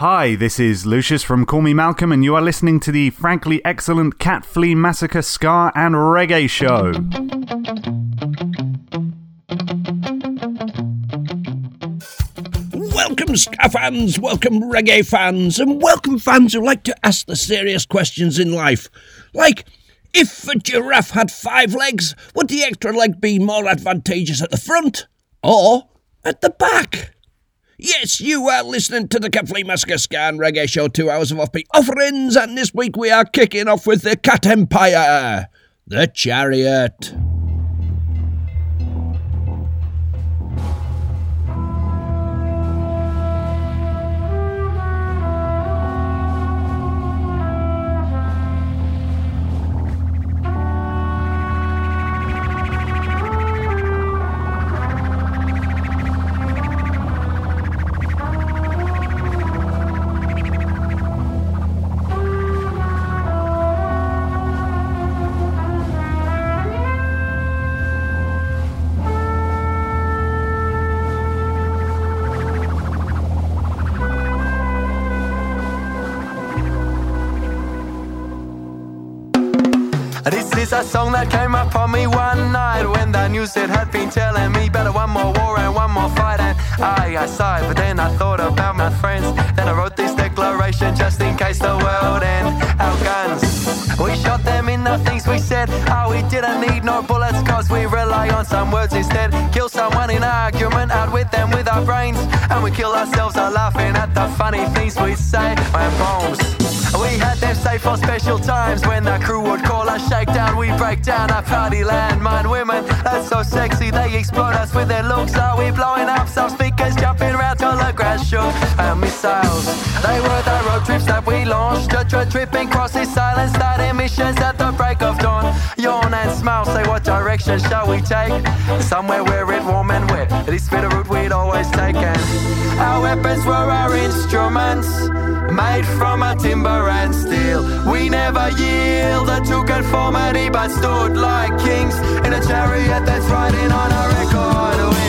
Hi, this is Lucius from Call Me Malcolm, and you are listening to the frankly excellent Cat Flea Massacre Ska and Reggae Show. Welcome, ska fans, welcome, reggae fans, and welcome fans who like to ask the serious questions in life. Like, if a giraffe had five legs, would the extra leg be more advantageous at the front or at the back? Yes, you are listening to the Flea Massacre Reggae Show, two hours of offbeat oh, offerings, and this week we are kicking off with the Cat Empire, the Chariot. It had been telling me better one more war and one more fight. And I, I sighed, but then I thought about my friends. Then I wrote this declaration just in case the world end. Our guns, we shot them in the things we said. Oh, we didn't need no bullets cause we rely on some words instead. Kill someone in argument, out with them with our brains. And we kill ourselves are laughing at the funny things we say. And bones. We had them safe for special times when the crew would call us shakedown. We break down our party landmine women. That's so sexy, they explode us with their looks. Are we blowing up some speakers, jumping around till the grass shook? Our missiles, they were the road trips that we launched. A tri- tripping crosses, silence, starting missions at the break of dawn. Yawn and smile, say what direction shall we take? Somewhere where it's warm and. This of route we'd always taken. Our weapons were our instruments, made from a timber and steel. We never yielded to conformity, but stood like kings in a chariot that's riding on a record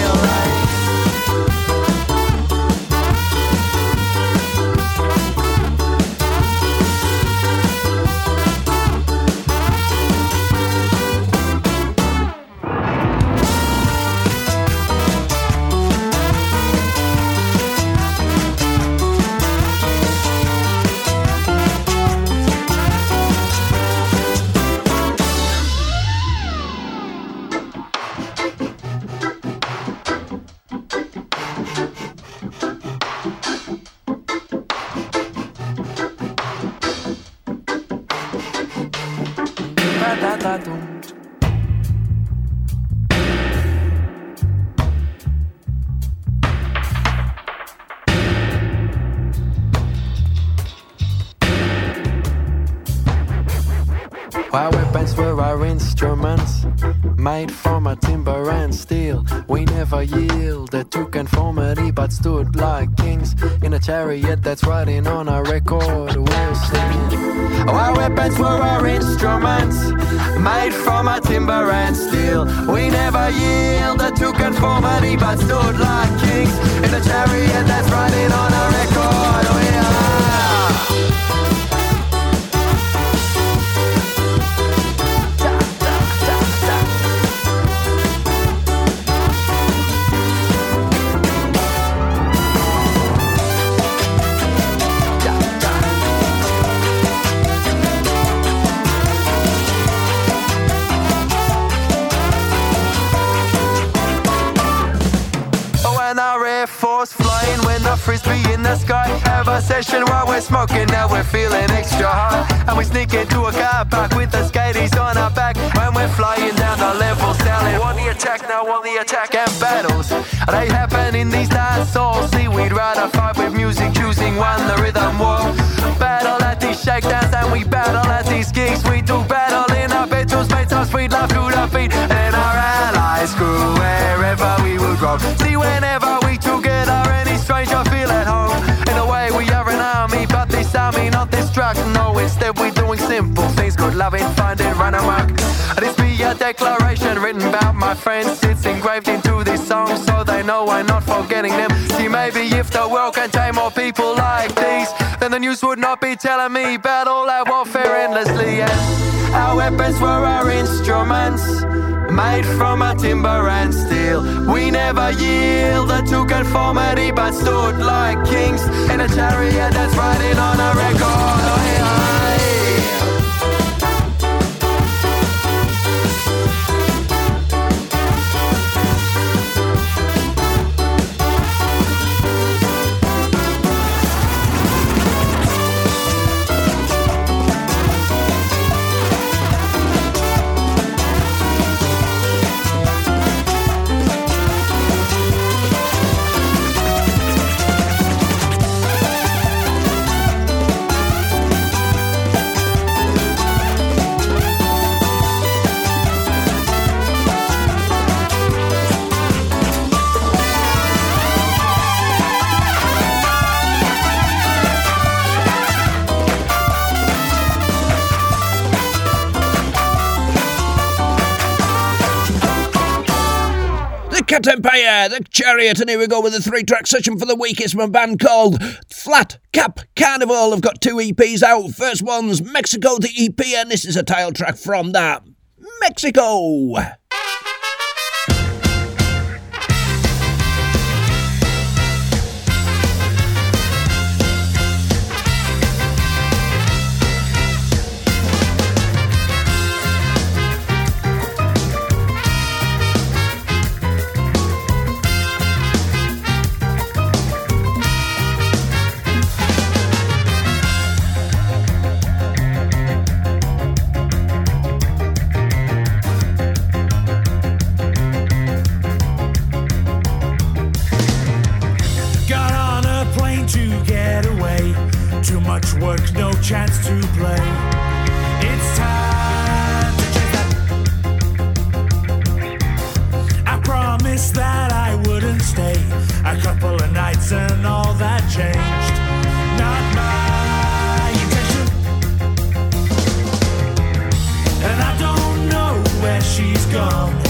made from a timber and steel. We never yielded to conformity, but stood like kings in a chariot that's riding on a record wheel singing. Our weapons were our instruments, made from a timber and steel. We never yielded to conformity, but stood like kings in a chariot that's riding on a record oh, wheel. Feeling extra high. And we sneak into a car park with the skaties on our back. When we're flying down the level, selling on the attack, now on the attack. And battles, they happen in these nights. All see, we'd rather fight with music, choosing one, the rhythm war. Battle at these shakedowns, and we battle at these gigs. We do battle in our bedrooms, mates, our sweet love to the feet. And our allies grew wherever we would roam. See, whenever drug. No, instead we do knowing simple things, good loving, finding, run amok. This be a declaration written about my friends. It's engraved into this song so they know I'm not forgetting them. See, maybe if the world contained more people like these, then the news would not be telling me about all that warfare endlessly. And our weapons were our instruments made from a timber and steel. We never yielded to conformity, but stood like kings in a chariot that's riding on a record. Oh, yeah. Cat Empire, The Chariot, and here we go with a three track session for the week. It's my band called Flat Cap Carnival. I've got two EPs out. First one's Mexico, the EP, and this is a title track from that. Mexico! much work, no chance to play. It's time to change that. I promised that I wouldn't stay. A couple of nights and all that changed. Not my intention. And I don't know where she's gone.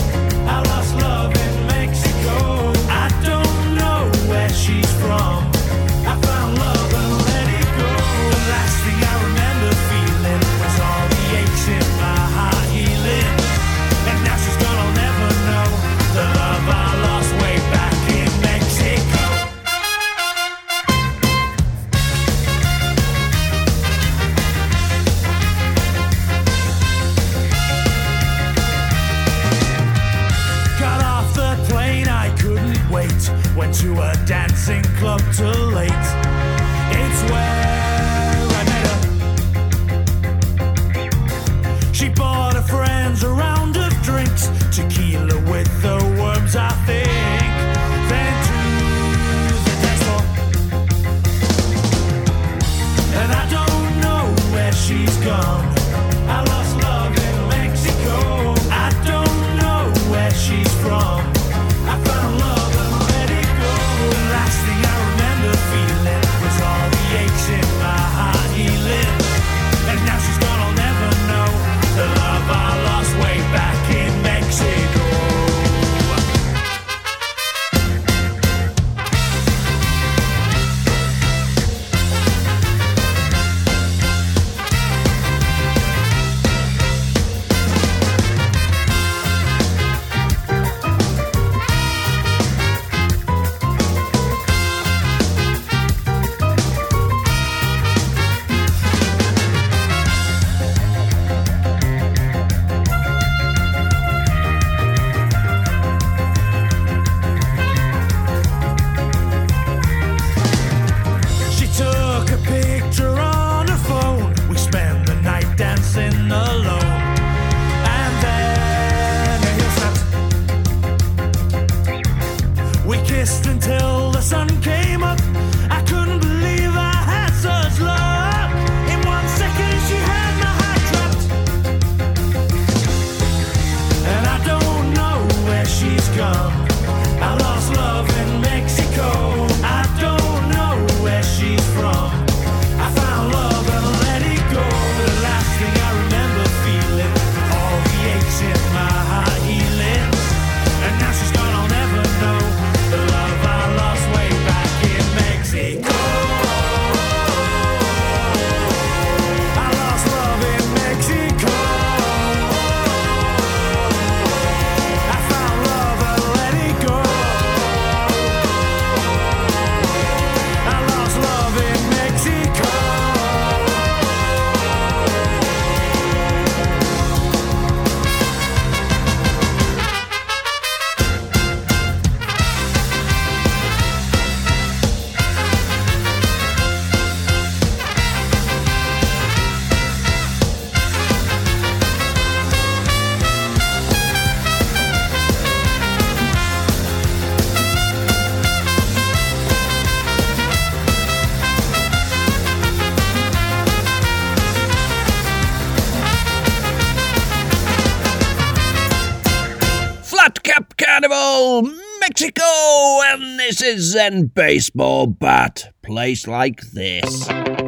Zen Baseball Bat. Place like this.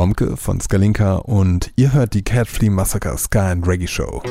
Romke von Skalinka und ihr hört die Cat Flea Massacre Sky and Reggae Show.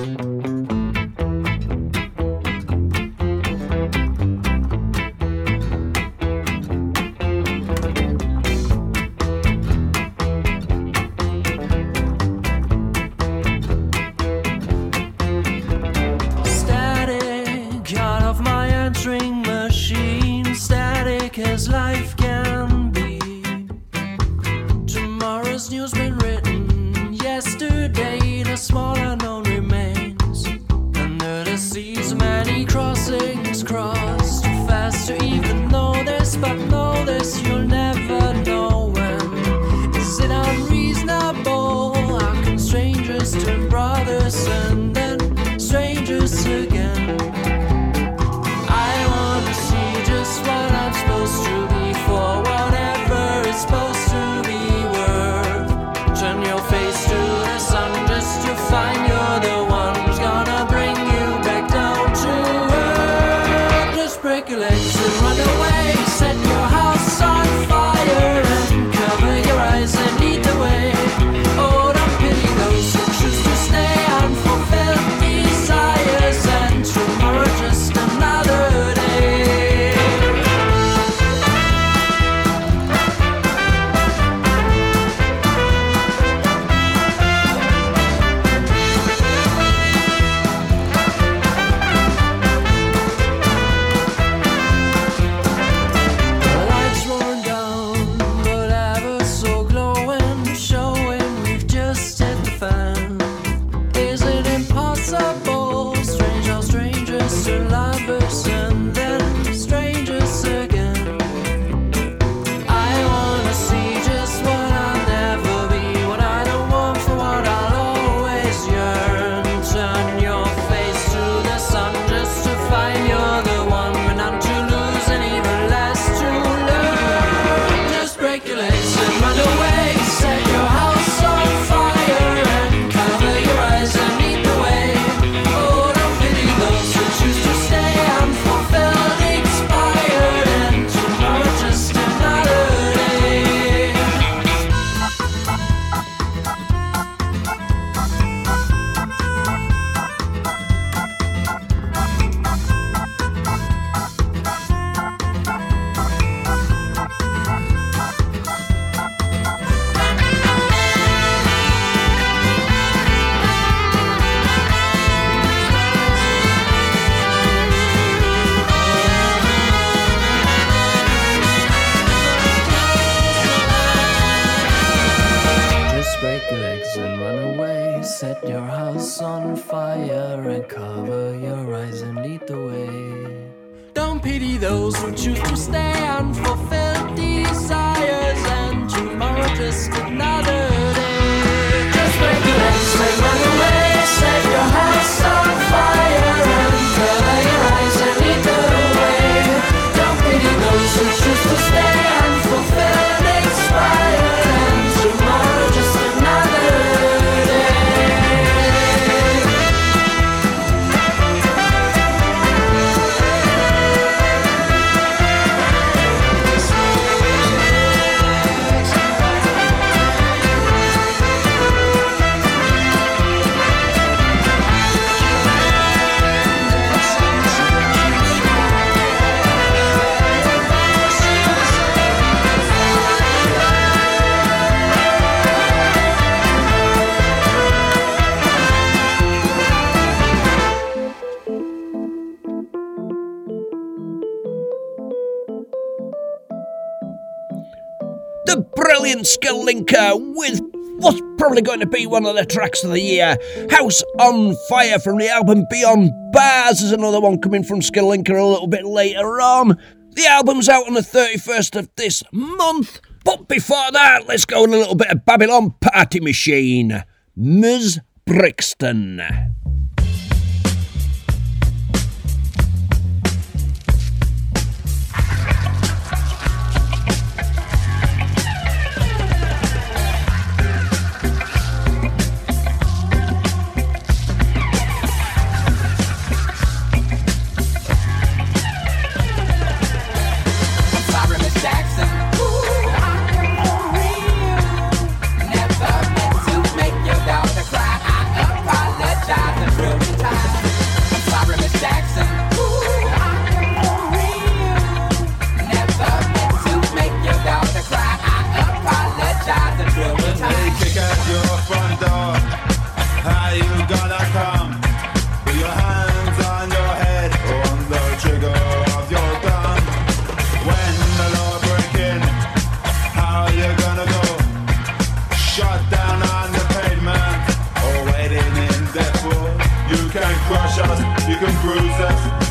Skalinker with what's probably going to be one of the tracks of the year. House on Fire from the album Beyond Bars is another one coming from Skalinker a little bit later on. The album's out on the 31st of this month. But before that, let's go on a little bit of Babylon Party Machine. Ms. Brixton.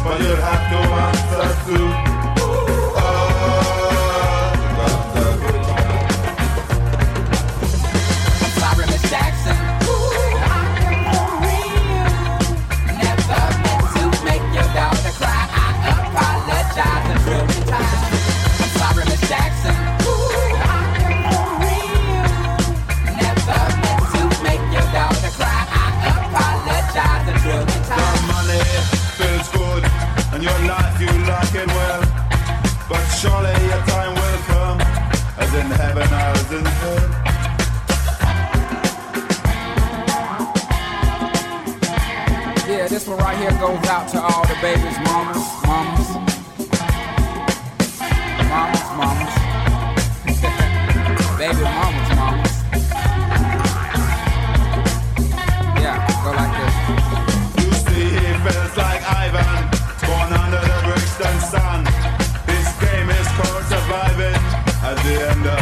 for you have to Yeah, this one right here goes out to all the babies, mamas, mamas.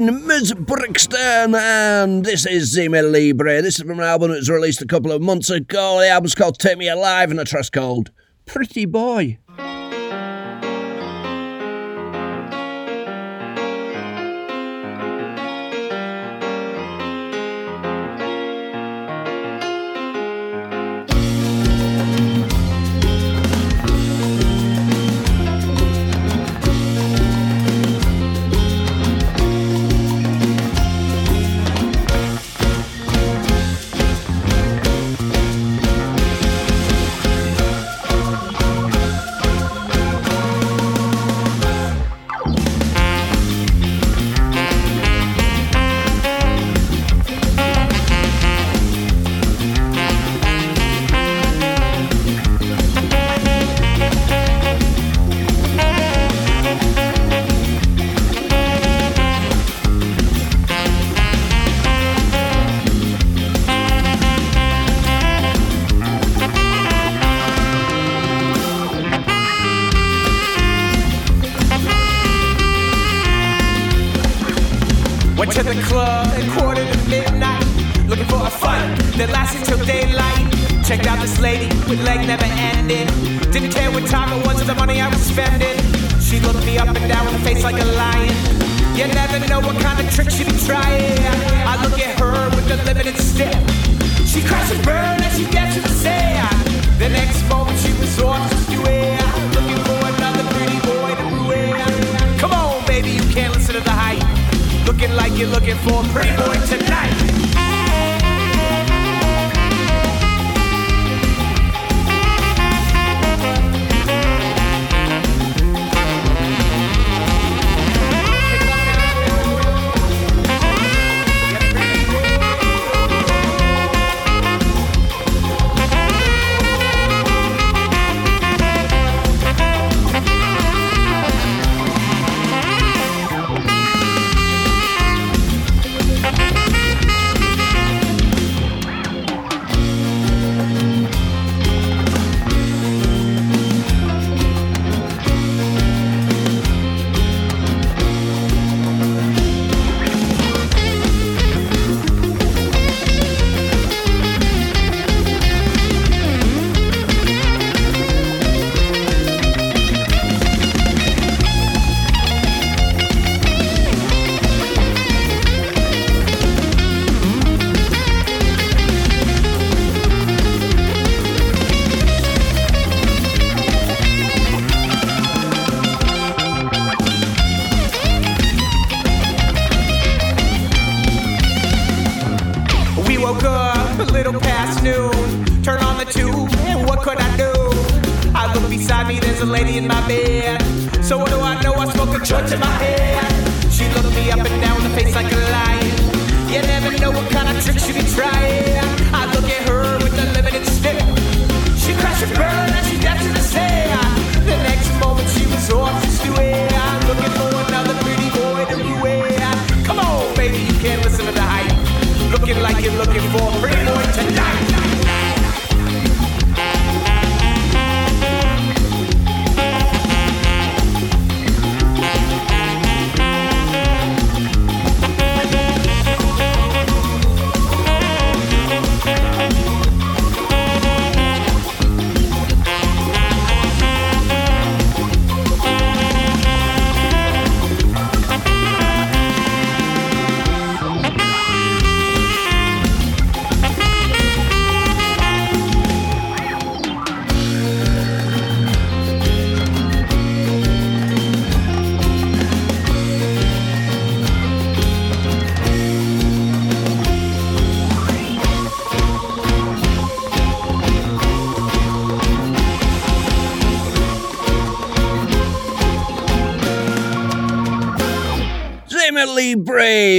been Ms. Brixton, and this is Zima Libre. This is from an album that was released a couple of months ago. The album's called Take Me Alive, and the track's called Pretty Boy.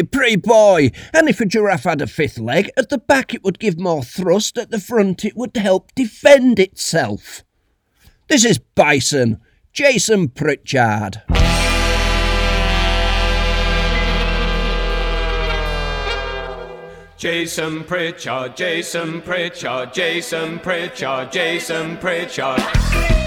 Pretty boy. And if a giraffe had a fifth leg, at the back it would give more thrust, at the front it would help defend itself. This is Bison, Jason Pritchard. Jason Pritchard, Jason Pritchard, Jason Pritchard, Jason Pritchard.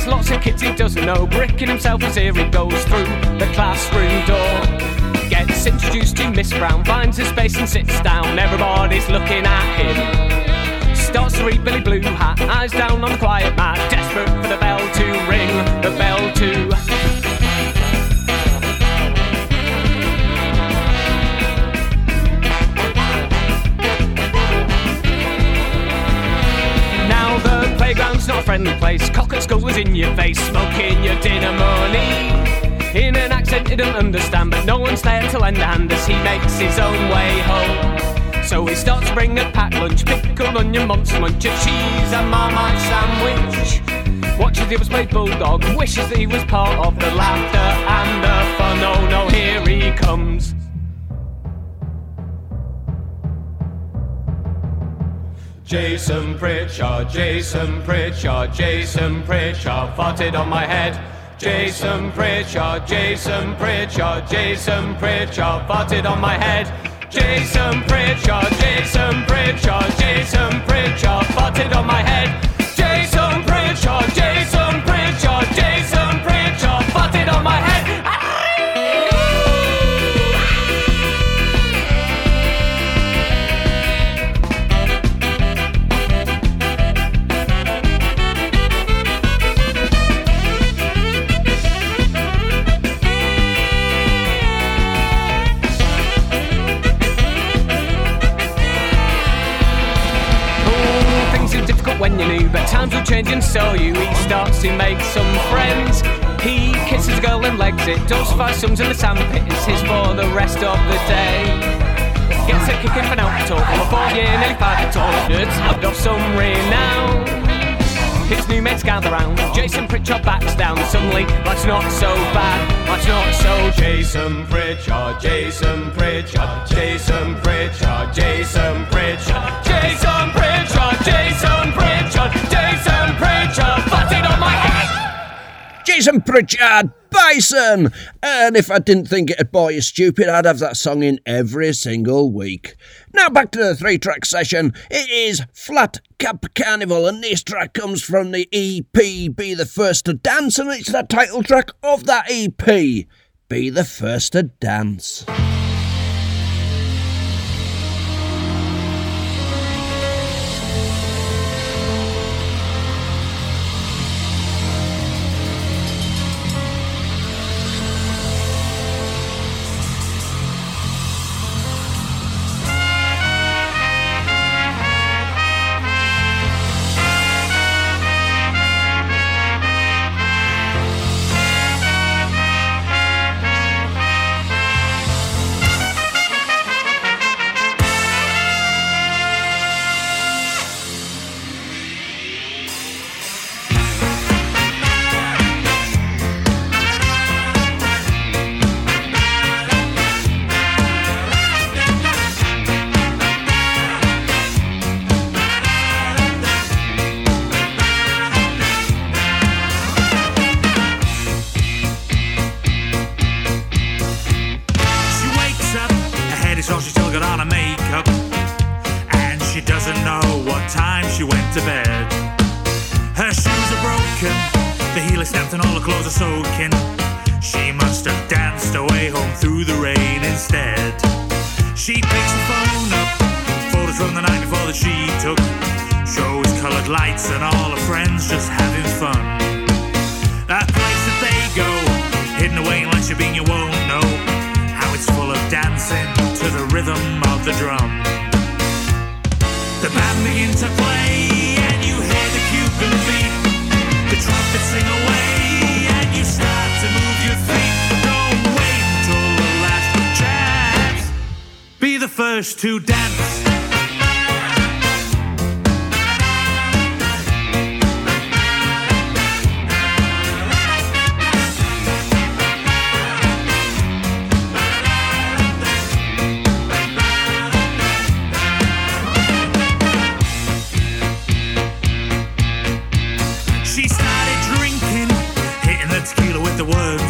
There's lots of kids he doesn't know, bricking himself as here he goes through the classroom door. Gets introduced to Miss Brown, finds a space and sits down. Everybody's looking at him. Starts to read Billy Blue Hat, eyes down on the quiet mat, desperate for the bell to ring, the bell to. Playground's not a friendly place. Cock at school was in your face, smoking your dinner money. In an accent he don't understand, but no one's there to lend a hand as he makes his own way home. So he starts to bring a packed lunch, pickled onion, monster munch, a cheese and marmite sandwich. Watches the others play bulldog, wishes that he was part of the laughter and the fun. Oh no, here he comes. Jason Pritchard, Jason Pritchard, Jason Pritchard, farted on my head. Jason Pritchard, Jason Pritchard, Jason Pritchard, farted on my head. Jason Pritchard, Jason Pritchard, Jason Pritchard, farted on my head. Are difficult when you're new, but times will change and so you. He starts to make some friends. He kisses a girl and legs it. Does five sums in the sandpit. It's his for the rest of the day. Gets a kick in for now talk. I'm four year, nearly five foot tall. Nerds got some renown. His new mates gather round. Jason Pritchard backs down. Suddenly, life's not so bad. Life's not so. Jason Pritchard, Jason Pritchard, Jason Pritchard, Jason Pritchard, Jason Pritchard, Jason Pritchard, Jason Pritchard, farted on my head. Jason Pritchard, Bison! And if I didn't think it'd bore you stupid, I'd have that song in every single week. Now back to the three track session. It is Flat Cap Carnival, and this track comes from the EP Be the First to Dance, and it's the title track of that EP. Be the First to Dance.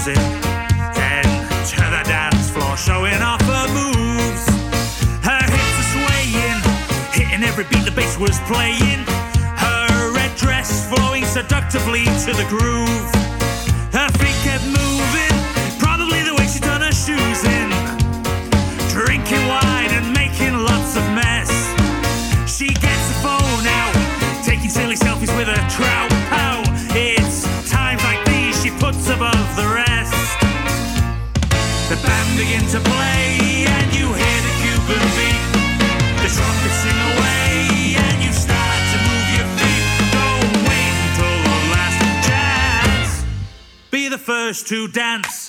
music. Then to the dance floor, showing off her moves. Her hips are swaying, hitting every beat the bass was playing. Her red dress flowing seductively to the groove. to dance.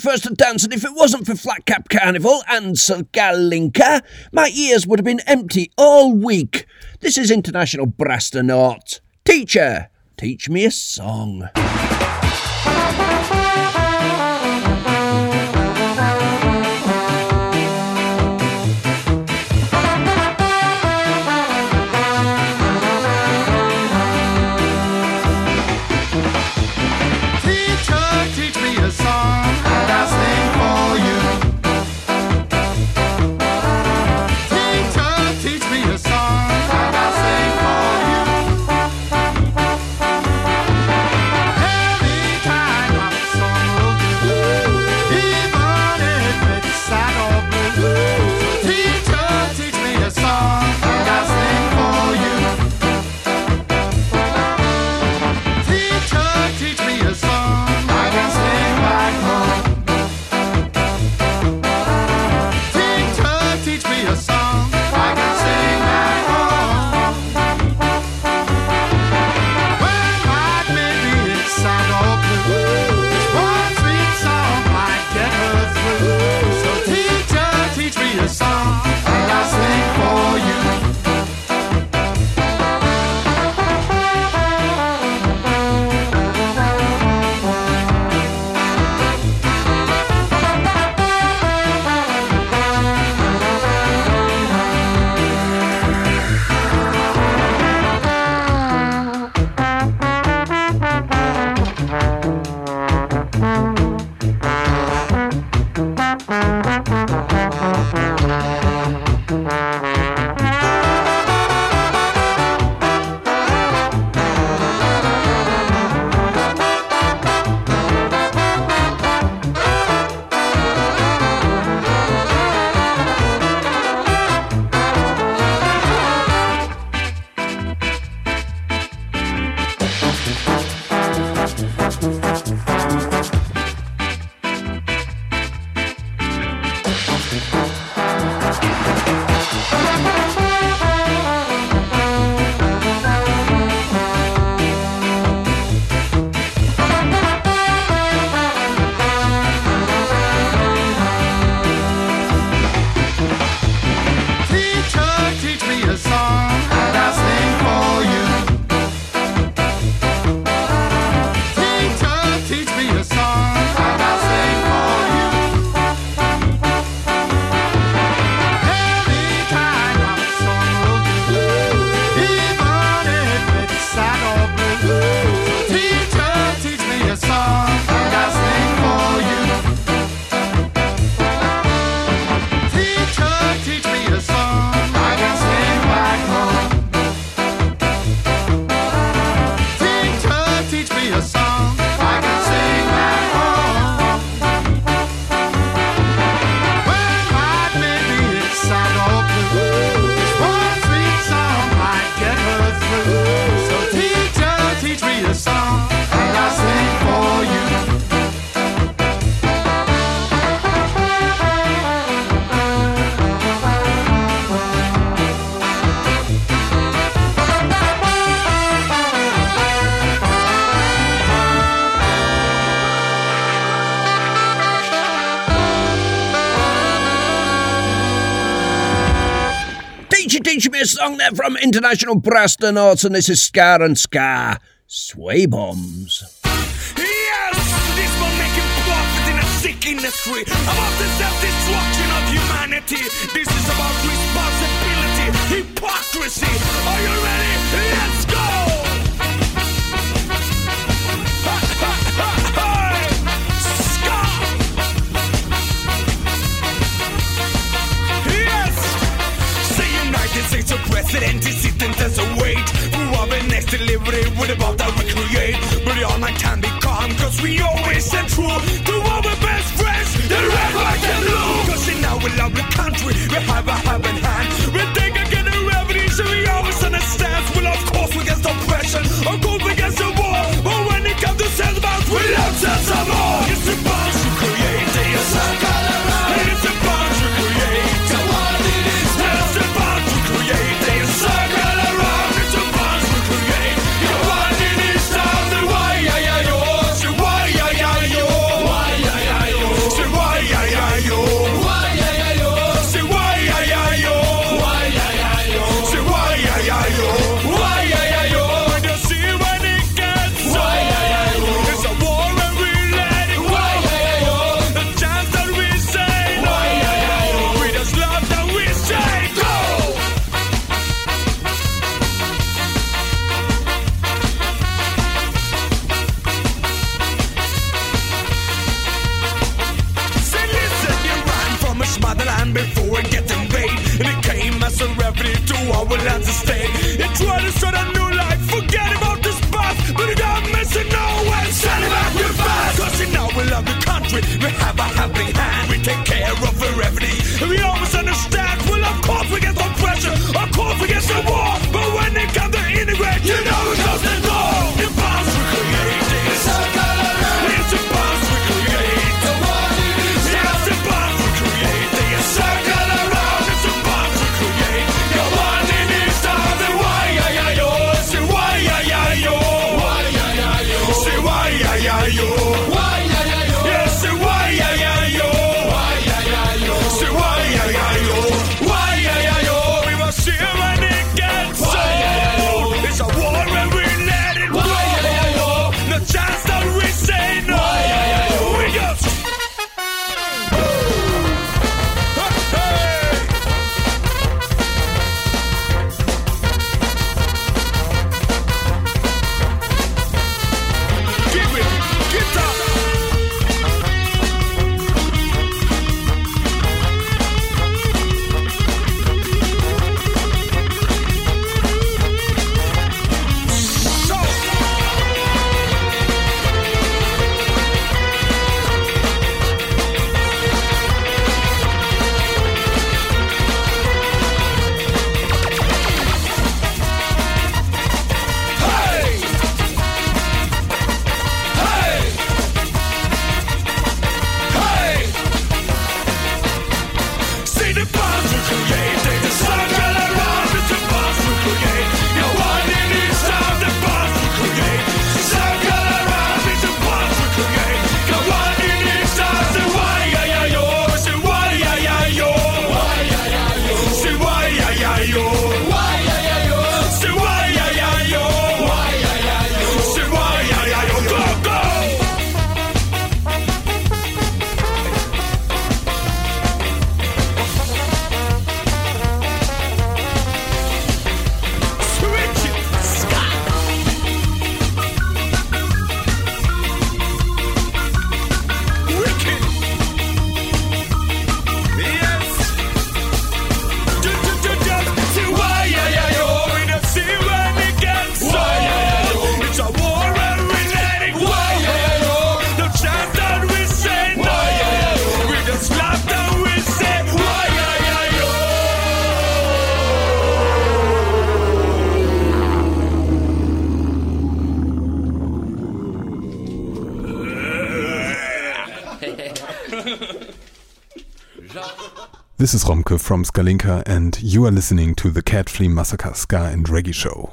first to dance, and if it wasn't for Flat Cap Carnival and Skalinka, my ears would have been empty all week. This is International Brass Brastonaut. Teacher, teach me a song. song there from International Brastonauts, and this is Scar and Scar, Sway Bombs. Yes, this will making profit in a sick industry. About the self-destruction of humanity. This is about responsibility, hypocrisy. Are you ready? This is Romke from Skalinka, and you are listening to the Catflea Massacre Ska and Reggae Show.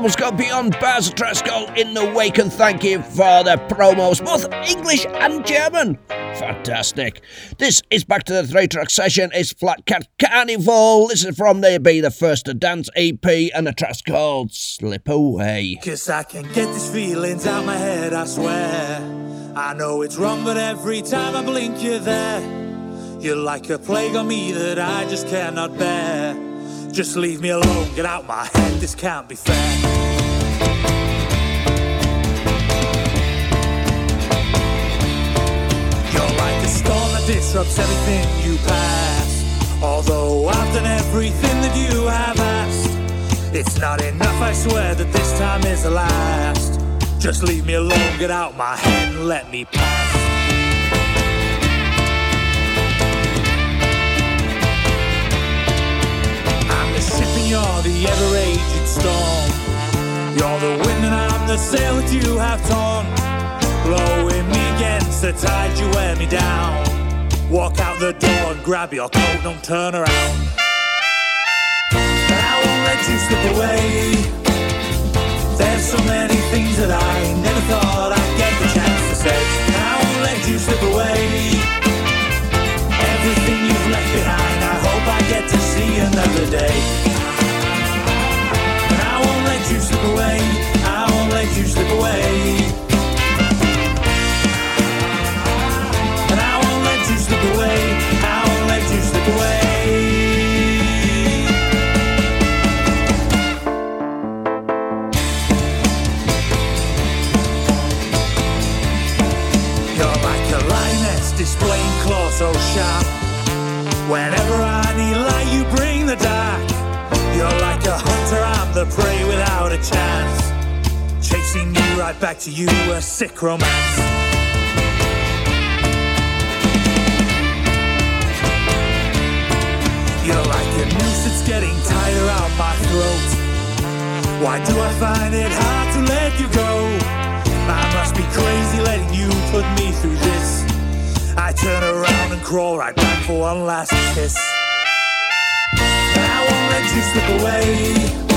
album's called Beyond Bars. Track's In the Wake, and thank you for the promos, both English and German. Fantastic. This is back to the three track session. It's Flat Cap Carnival. This is from the Be the First to Dance EP, and the track's called Slip Away. Cause I can get these feelings out my head, I swear. I know it's wrong, but every time I blink, you're there. You're like a plague on me that I just cannot bear. Just leave me alone, get out my head, this can't be fair. You're like a storm that disrupts everything you pass. Although I've done everything that you have asked, it's not enough, I swear that this time is the last. Just leave me alone, get out my head and let me pass. You're the ever raging storm. You're the wind and I'm the sail that you have torn. Blowing me against the tide, you wear me down. Walk out the door and grab your coat, don't turn around. And I won't let you slip away. There's so many things that I never thought I'd get the chance to say. And I won't let you slip away. Everything you've left behind, I hope I get to see another day. You slip away. I won't let you slip away. And I won't let you slip away. I won't let you slip away. You're like a lioness displaying claws so sharp. Whenever I need light, the prey without a chance. Chasing you right back to you, a sick romance. You're like a noose that's getting tighter out my throat. Why do I find it hard to let you go? I must be crazy letting you put me through this. I turn around and crawl right back for one last kiss. And I won't let you slip away.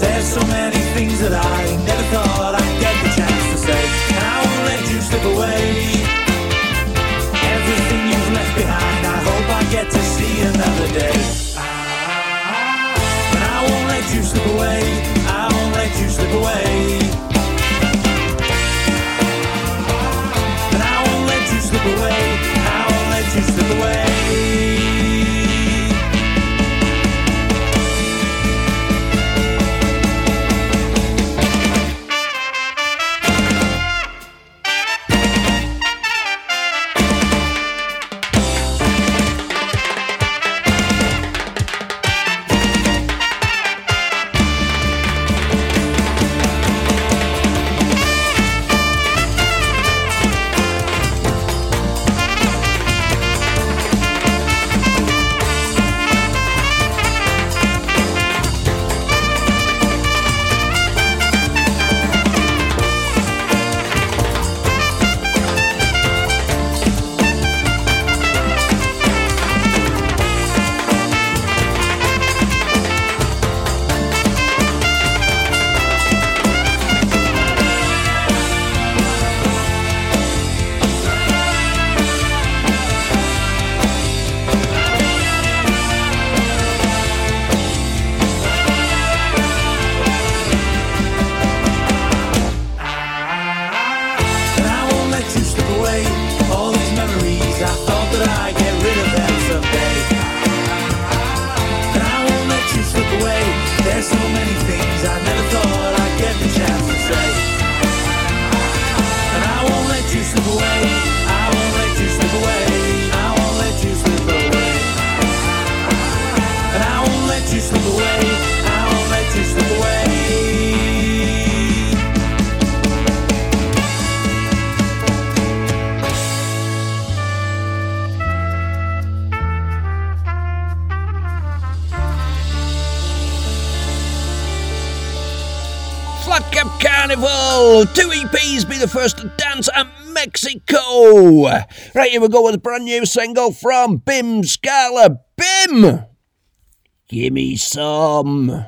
There's so many things that I never thought I'd get the chance to say. And I won't let you slip away. Everything you've left behind, I hope I get to see another day. And I won't let you slip away. I won't let you slip away. And I won't let you slip away. Two EPs be the first to dance at Mexico! Right, here we go with a brand new single from Bim Skala. Bim! Gimme some.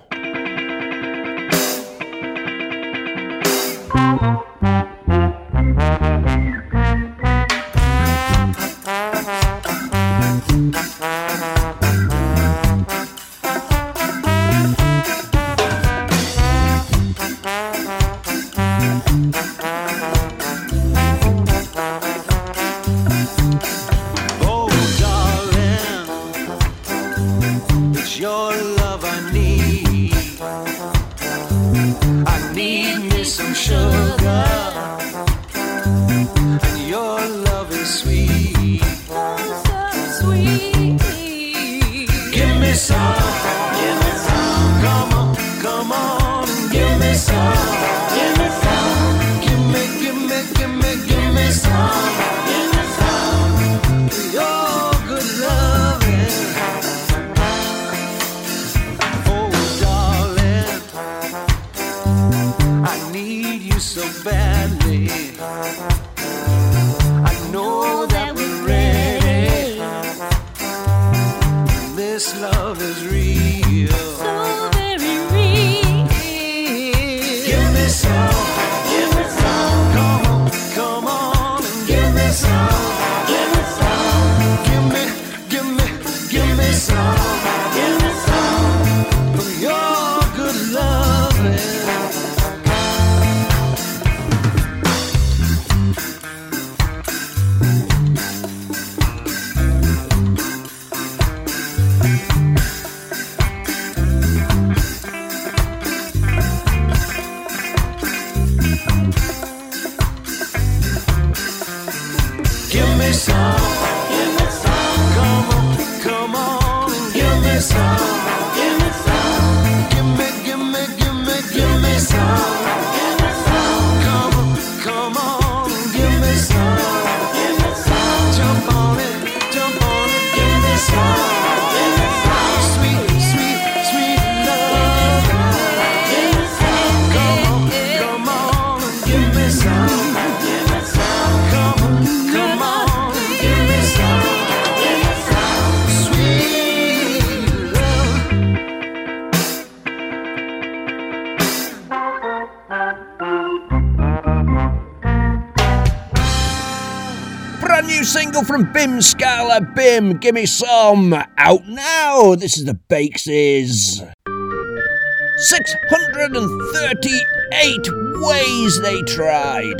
Give me some! Out now! This is the Bakeses! 638 ways they tried.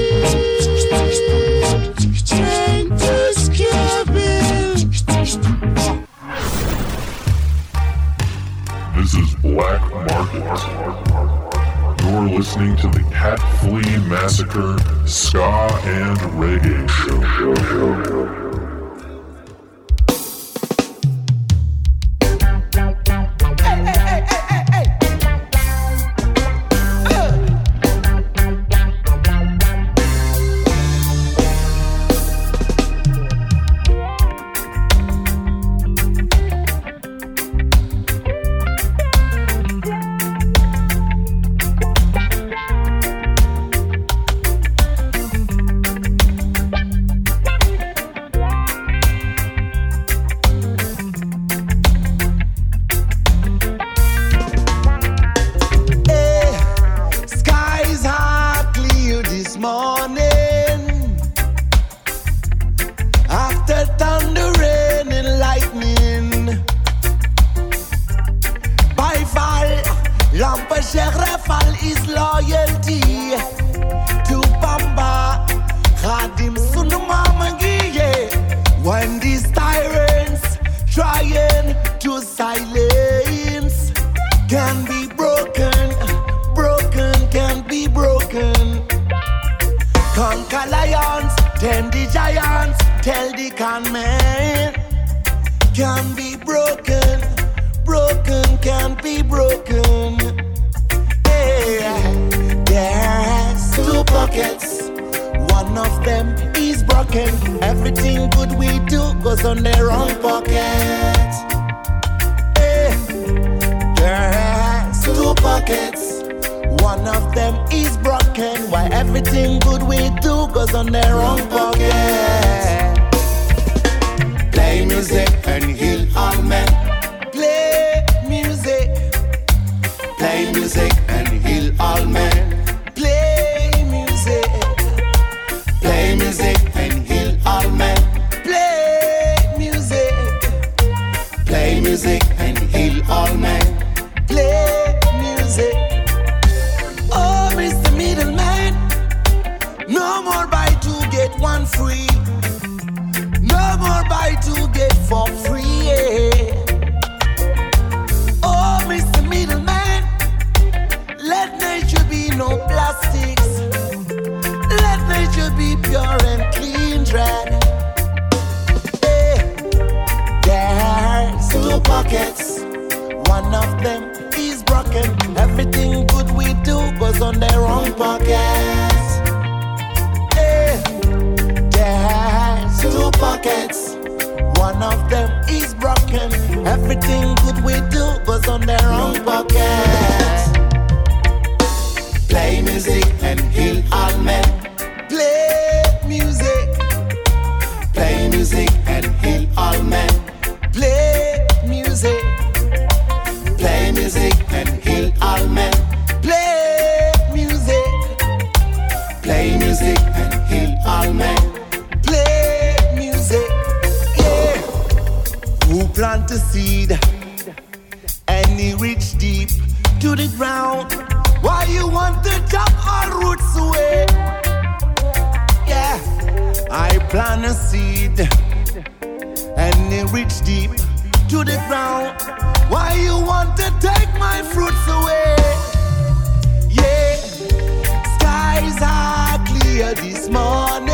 system is broken. Why everything good we do goes on their own pocket. Play music and heal all men. Play music. Play music and heal all men. pure and clean dread. Hey, there's two pockets, one of them is broken. Everything good we do goes on the wrong pocket. Hey, there's two pockets, one of them is broken. Everything good we do goes on the wrong pocket. Play music and heal all men music and heal all men. plant a seed and it reach deep to the ground. Why you want to take my fruits away? Yeah, skies are clear this morning.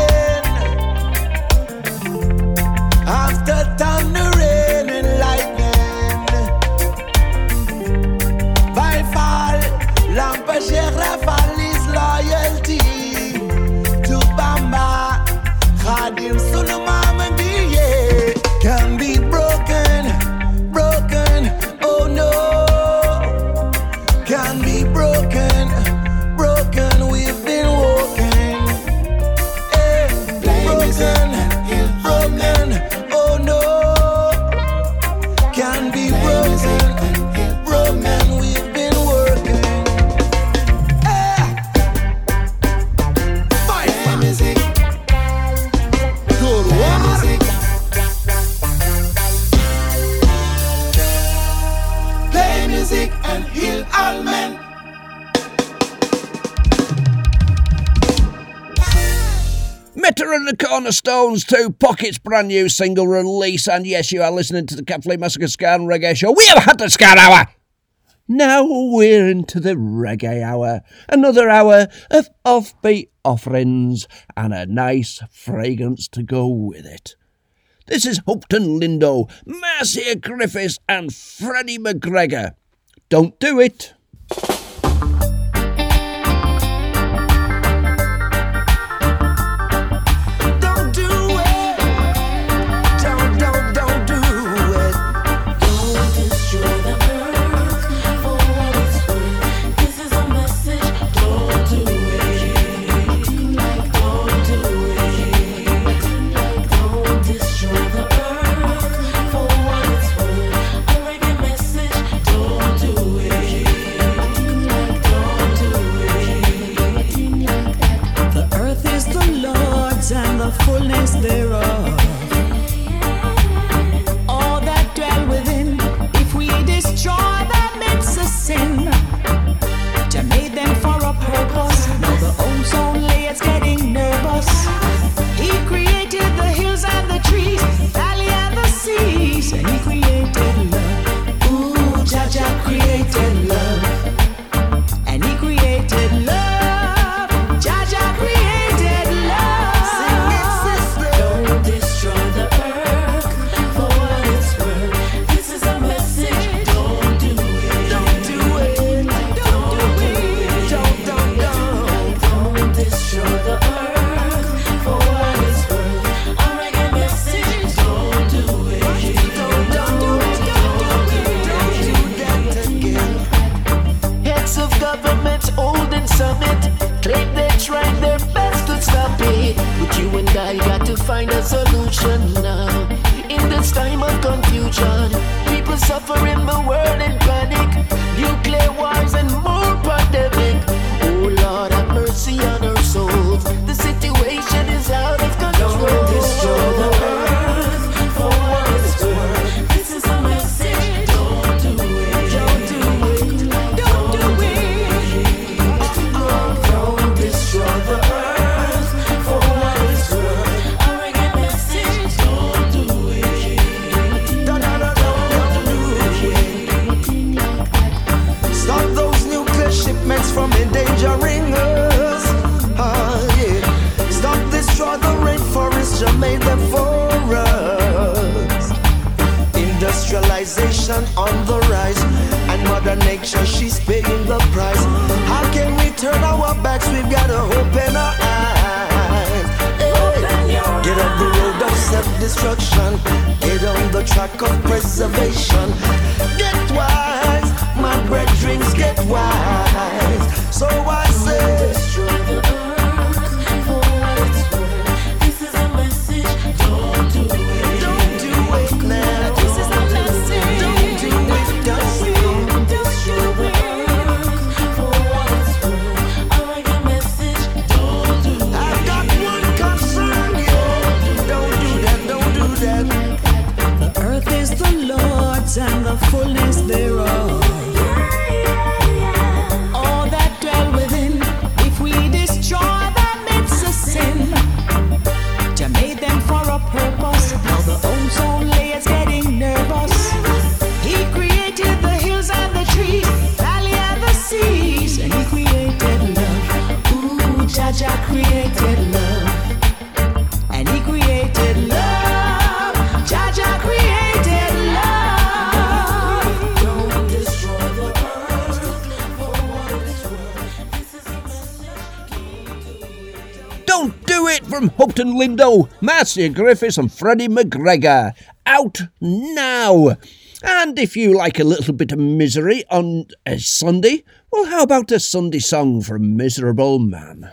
The Stones 2 Pockets, brand new single release. And yes, you are listening to the Catflea Massacre Ska and Reggae Show. We have had the Ska Hour! Now we're into the Reggae Hour. Another hour of offbeat offerings and a nice fragrance to go with it. This is Hopeton Lindo, Marcia Griffiths, and Freddie McGregor. Don't do it! Lindo, Marcia Griffiths, and Freddie McGregor. Out now! And if you like a little bit of misery on a Sunday, well, how about a Sunday song from Miserable Man?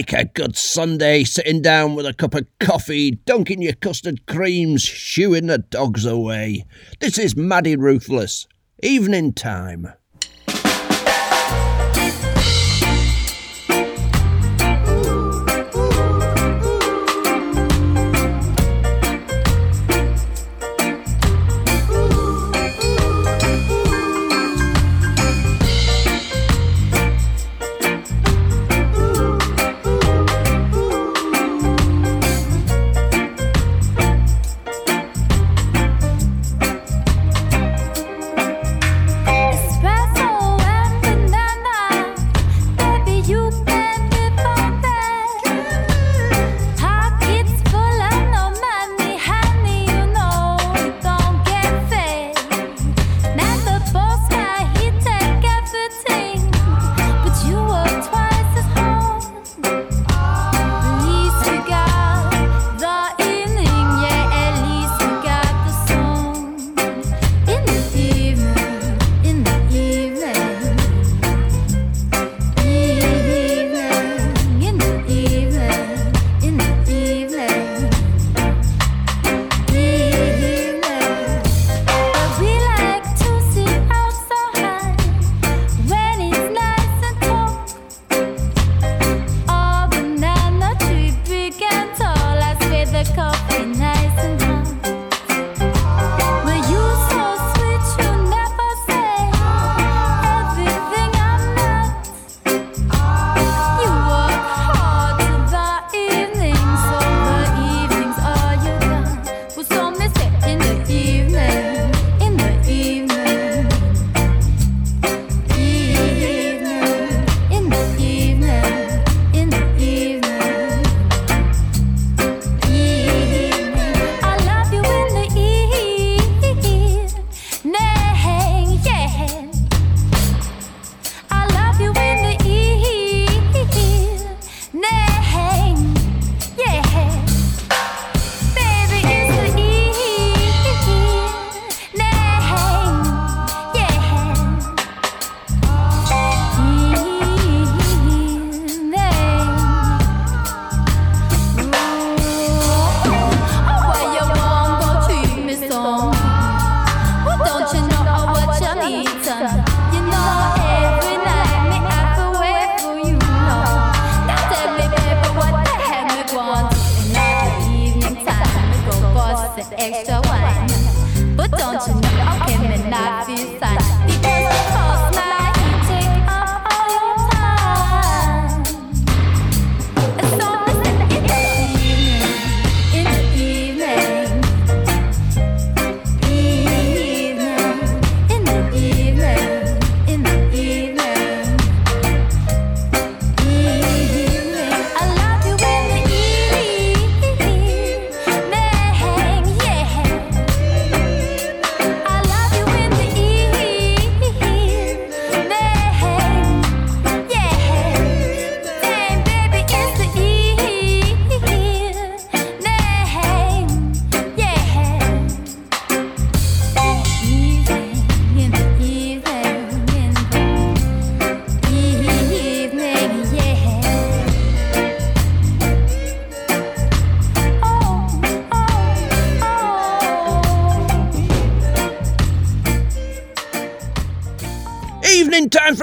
like a good Sunday, sitting down with a cup of coffee, dunking your custard creams, shooing the dogs away. This is Maddie Ruthless, evening time.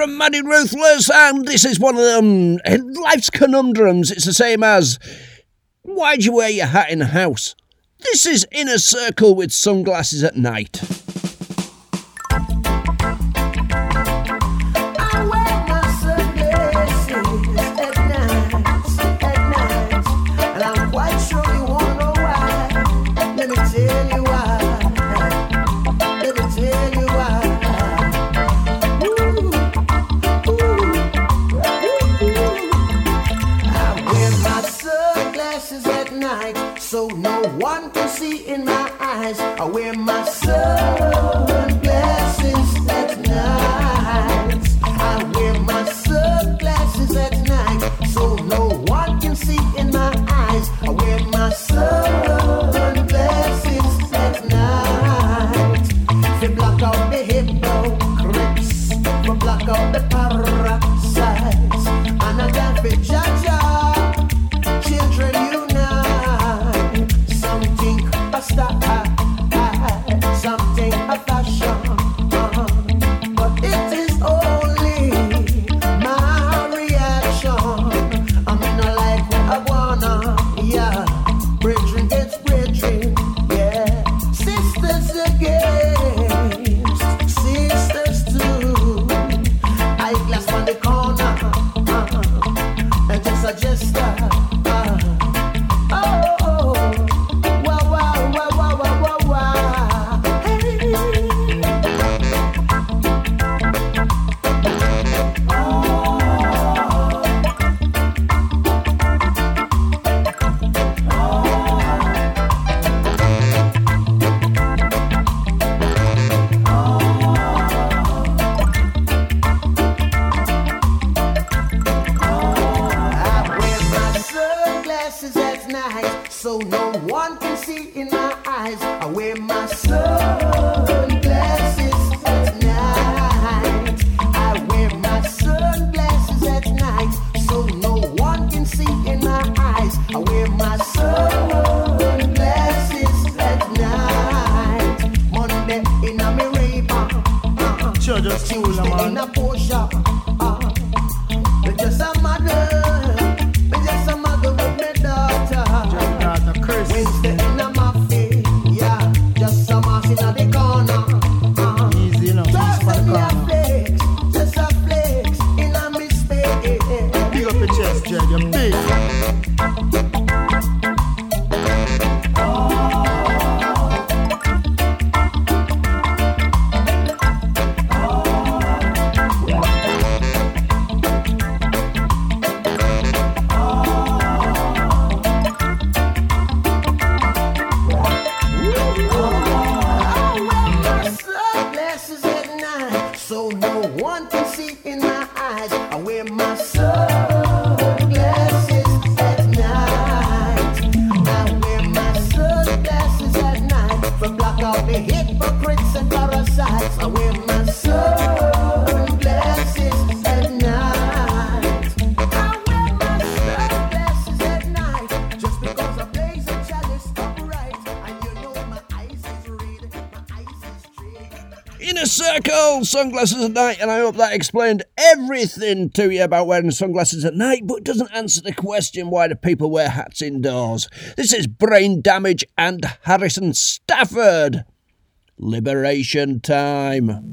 from Ruthless, and this is one of them eh, life's conundrums. It's the same as why'd you wear your hat in the house? This is Inner Circle with sunglasses at night. sunglasses at night, and I hope that explained everything to you about wearing sunglasses at night, but doesn't answer the question why do people wear hats indoors. This is Brain Damage and Harrison Stafford. Liberation time.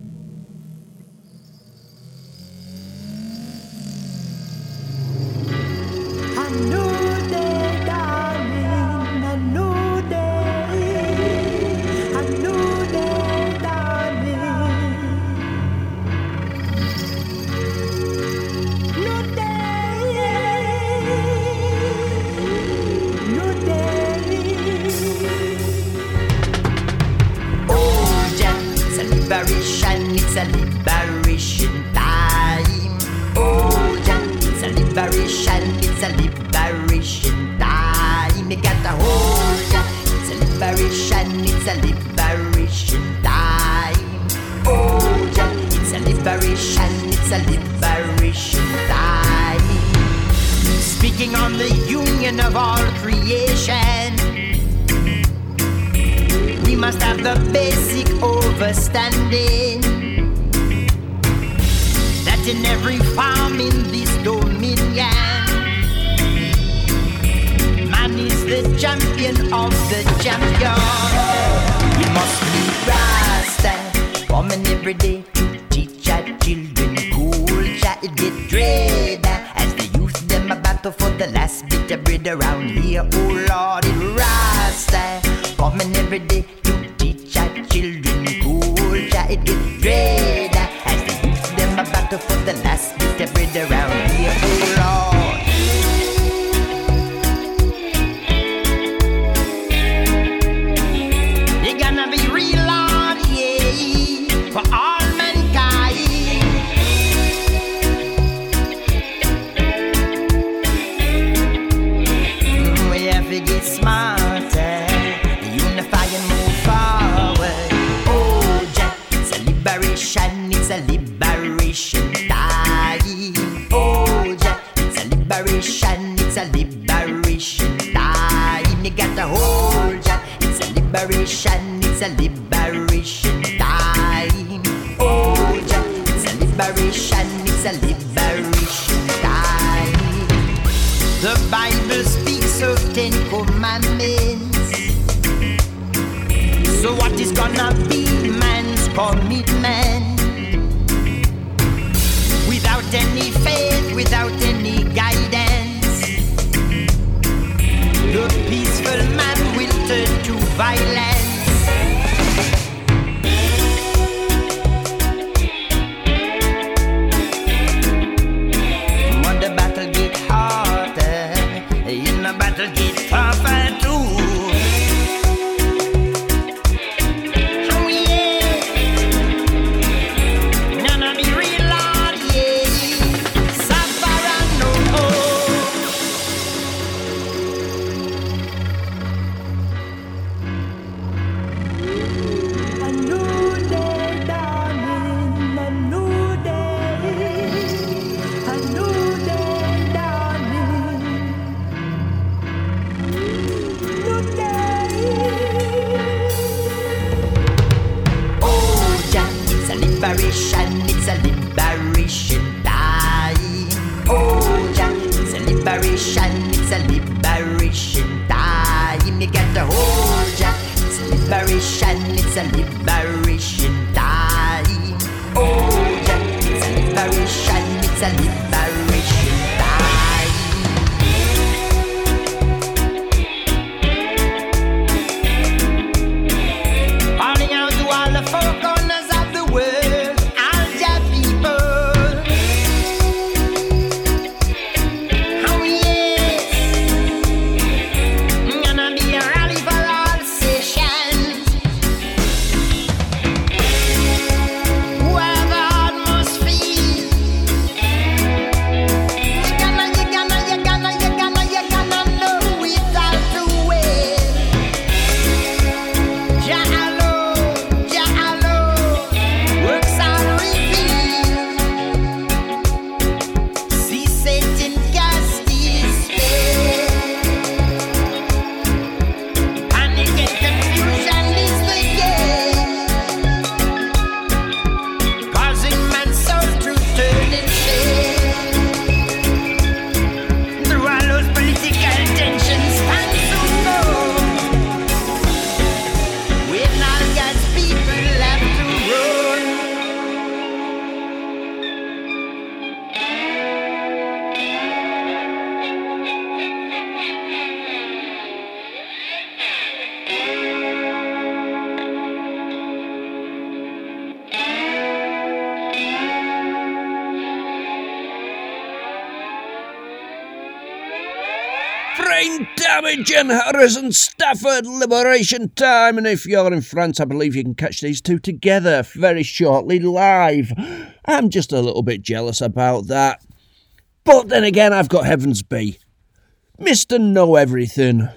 Harrison Stafford, Liberation Time. And if you're in France, I believe you can catch these two together very shortly live. I'm just a little bit jealous about that. But then again, I've got Heavens Be, Mr. Know Everything.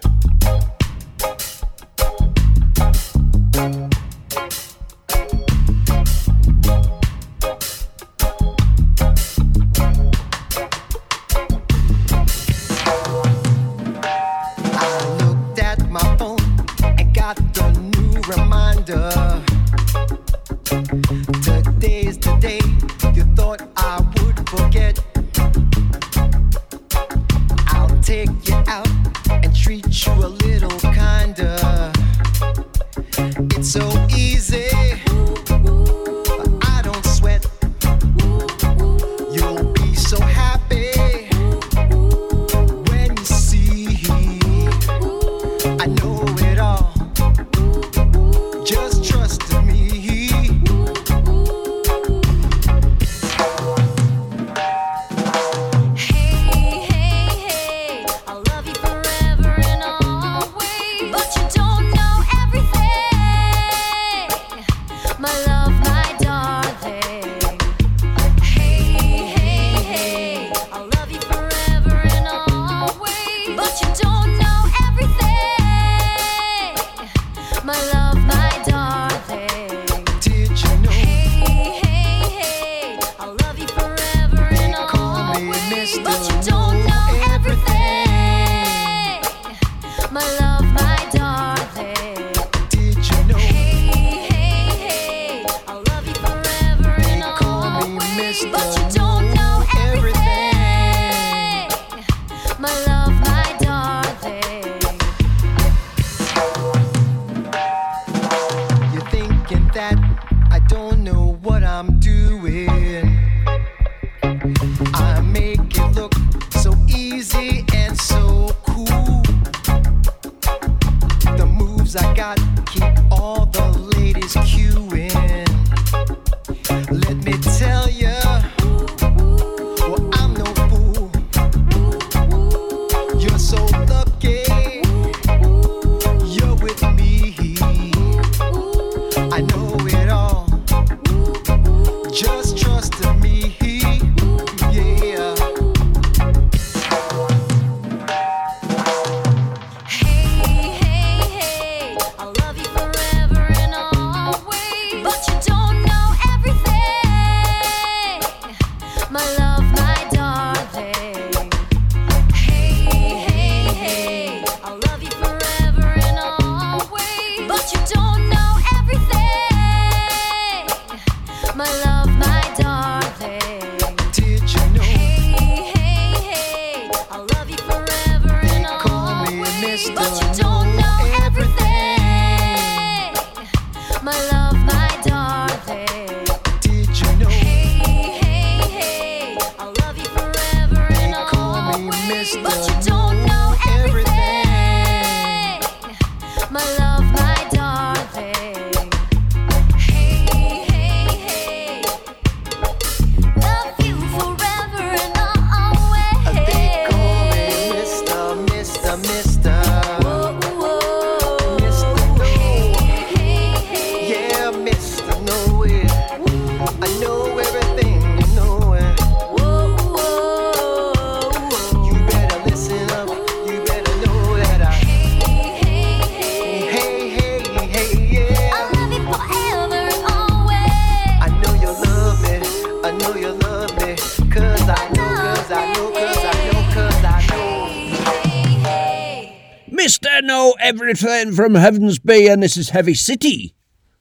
refrain from Heaven's Bay, and this is Heavy City.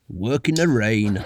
Work in the rain.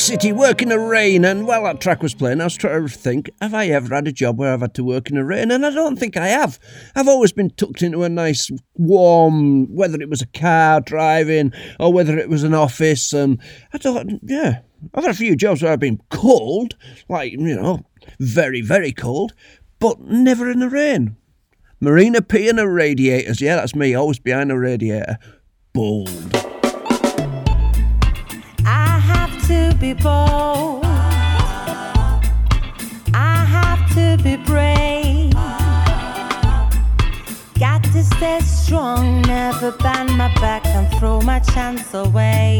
City, Work in the Rain. And while that track was playing, I was trying to think, have I ever had a job where I've had to work in the rain? And I don't think I have. I've always been tucked into a nice, warm, whether it was a car driving or whether it was an office. And I thought, yeah, I've had a few jobs where I've been cold, like, you know, very, very cold, but never in the rain. Marina P and the radiators. Yeah, that's me, always behind the radiator. Bold. Be bold. I have to be brave. Got to stay strong, never bend my back and throw my chance away.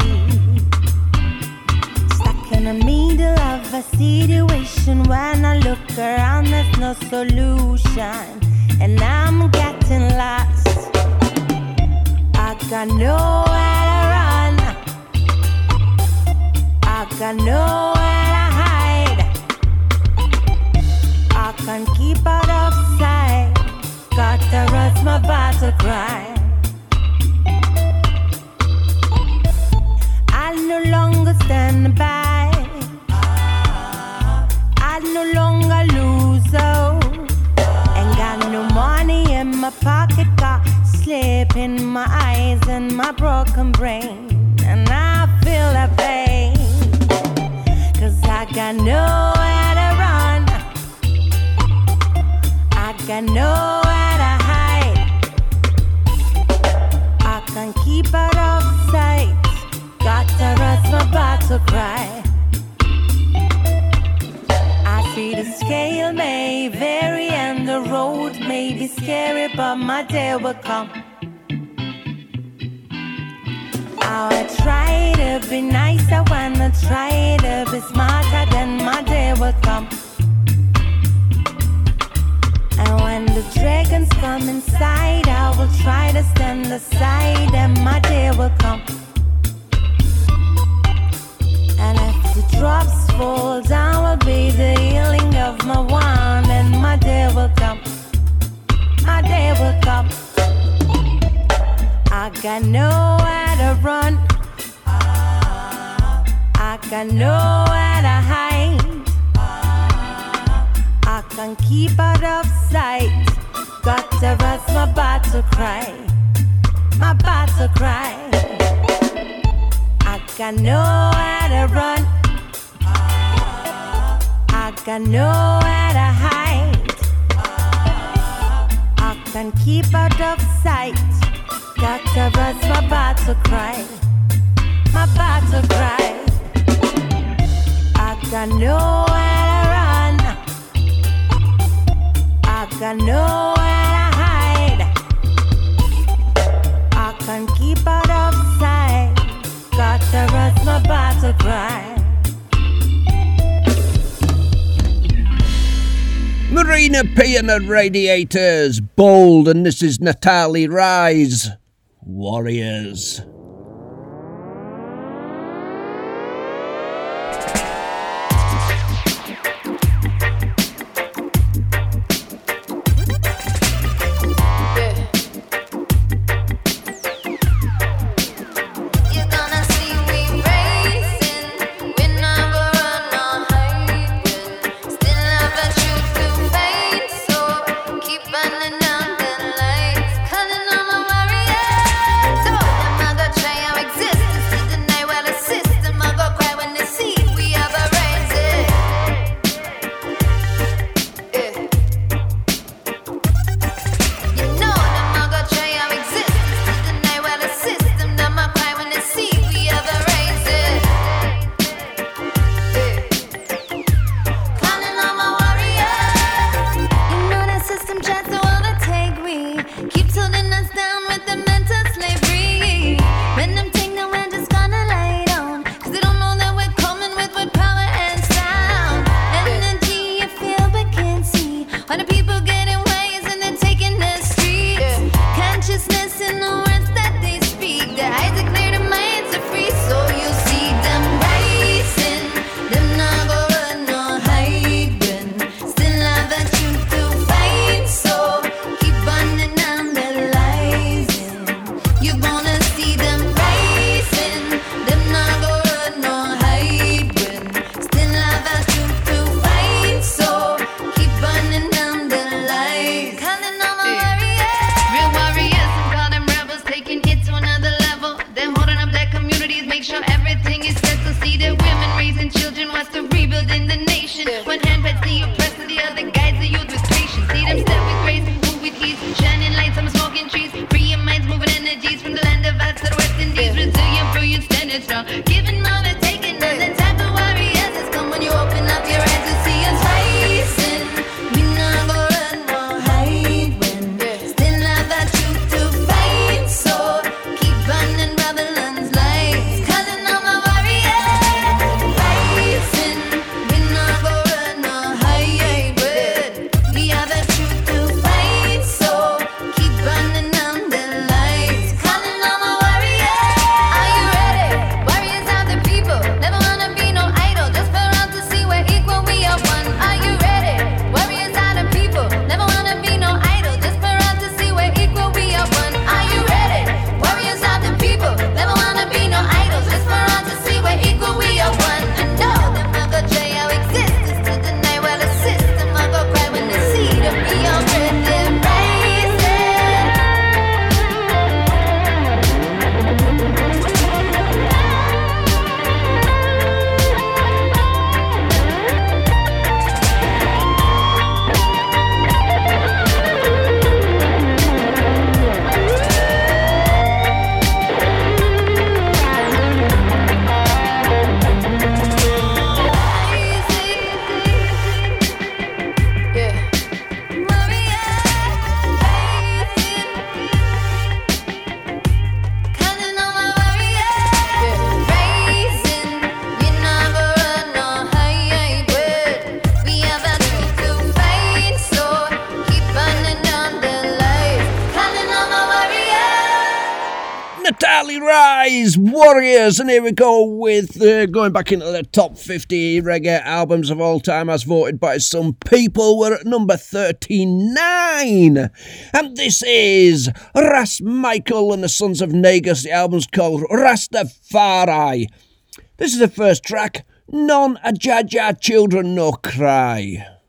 Stuck in the middle of a situation when I look around, there's no solution, and I'm getting lost. I got nowhere I got nowhere to hide. I can't keep out of sight. Got to rest my battle cry. I no longer stand by. I no longer lose. Oh, ain't got no money in my pocket. Got sleep in my eyes and my broken brain. And I feel the pain. Got nowhere to run. I got nowhere to hide. I can't keep out of sight. Got to rest my battle cry. I see the scale may vary and the road may be scary, but my day will come. I try to be when I try to be smarter, then my day will come. And when the dragons come inside, I will try to stand aside, and my day will come. And if the drops fall down, will be the healing of my wand, and my day will come. My day will come. I got no to run. Ah, I got nowhere to hide. Ah, I can keep out of sight. Got to rest my battle cry. My battle cry. I got nowhere to run. Ah, I got nowhere to hide. I can keep out of sight. Got to my cry. My cry. I got nowhere to run. I got nowhere to hide. I can keep out of sight. Got to my cry. Marina P and the Radiators. Bold. And this is Natalie Rise. Warriors. listeners, and here we go with uh, going back into the top 50 reggae albums of all time as voted by some people. We're at number 39, and this is Ras Michael and the Sons of Negus. The album's called Rastafari. This is the first track, None a Jah Jah Children No Cry.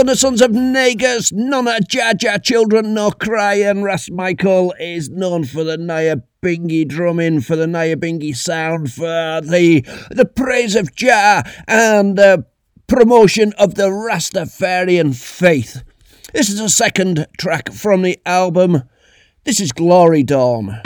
are the sons of Negus, none are Jah Jah children nor crying. Ras Michael is known for the Nyabingi drumming, for the Nyabingi sound, for the the praise of Jah and the promotion of the Rastafarian faith. This is the second track from the album. This is Glory Dawn.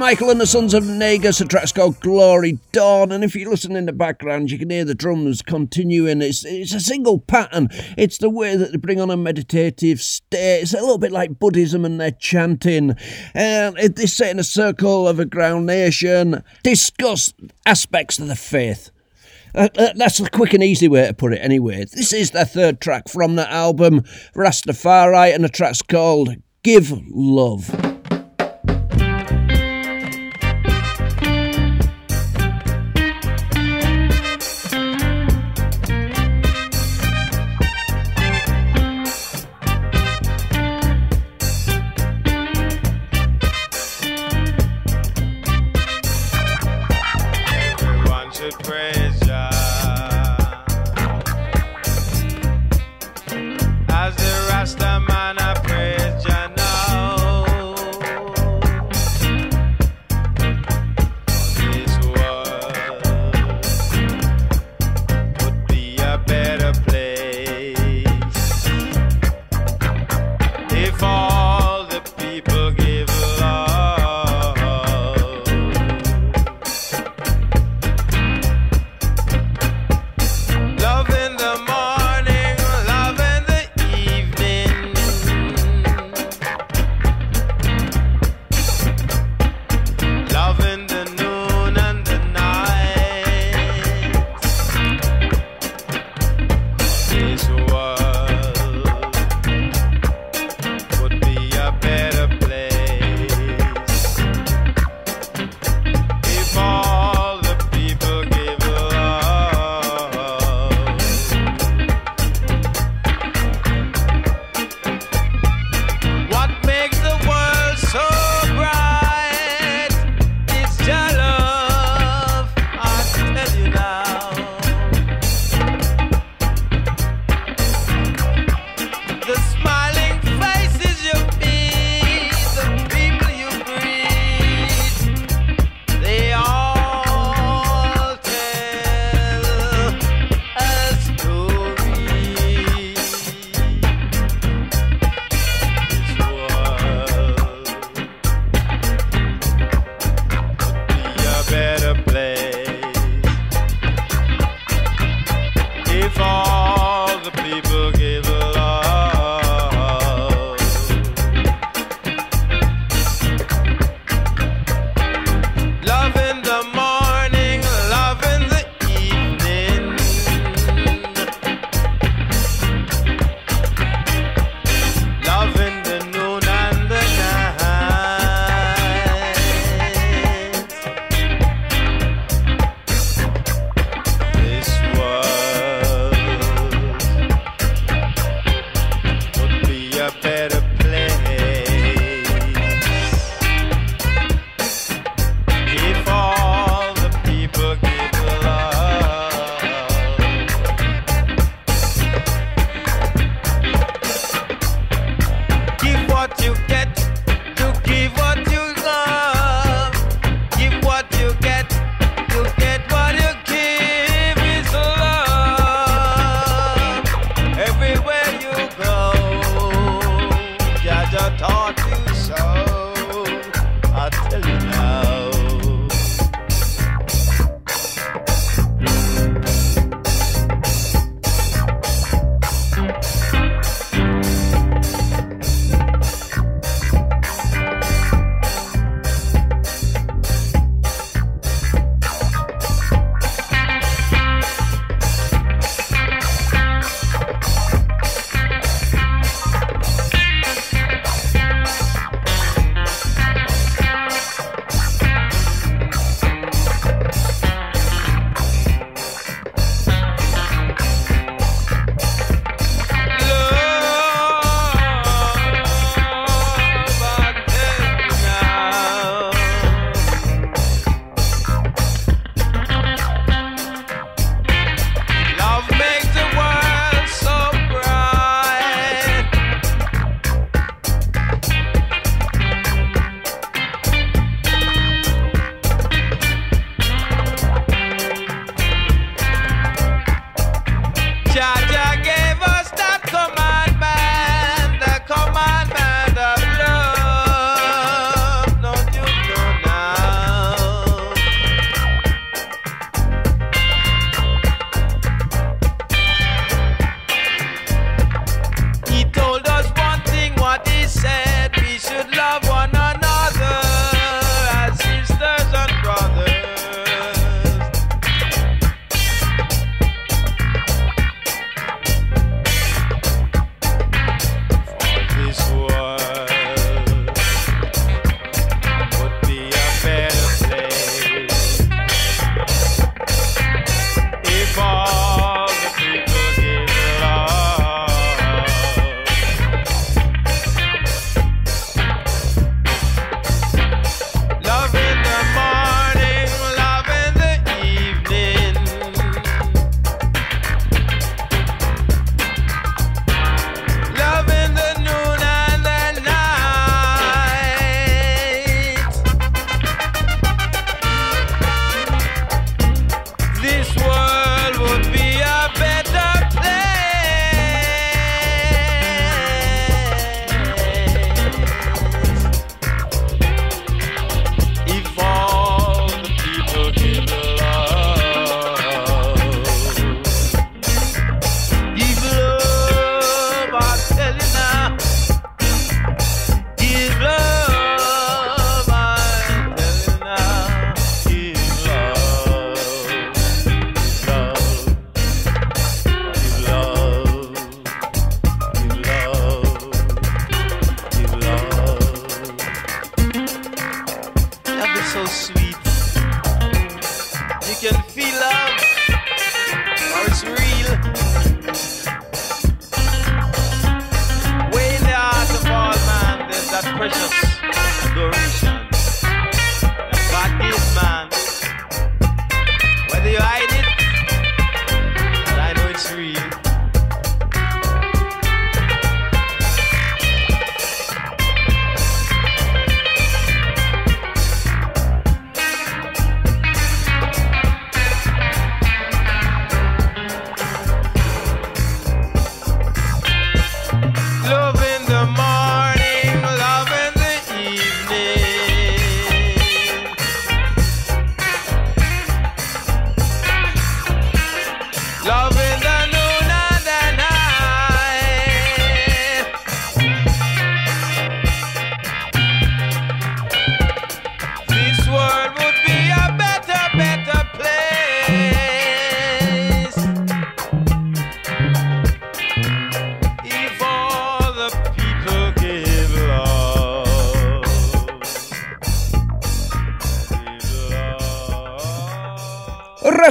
Michael and the Sons of Negus, the track's called Glory Dawn, and if you listen in the background, you can hear the drums continuing. It's, it's a single pattern. It's the way that they bring on a meditative state. It's a little bit like Buddhism and their chanting. And it- they sit in a circle of a groundation, discuss aspects of the faith. Uh, uh, that's the quick and easy way to put it, anyway. This is the third track from the album Rastafari, and the track's called Give Love.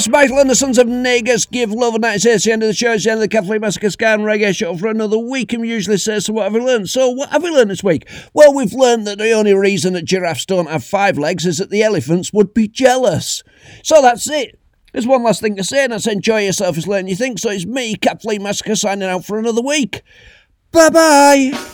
Michael and the Sons of Negus give love, and that is it. It's the end of the show. It's the end of the Catflea Massacre Ska and Reggae show for another week. And we usually say, So, what have we learned? So, what have we learned this week? Well, we've learned that the only reason that giraffes don't have five legs is that the elephants would be jealous. So, that's it. There's one last thing to say, and that's enjoy yourself as learn you think. So, it's me, Catflea Massacre, signing out for another week. Bye bye.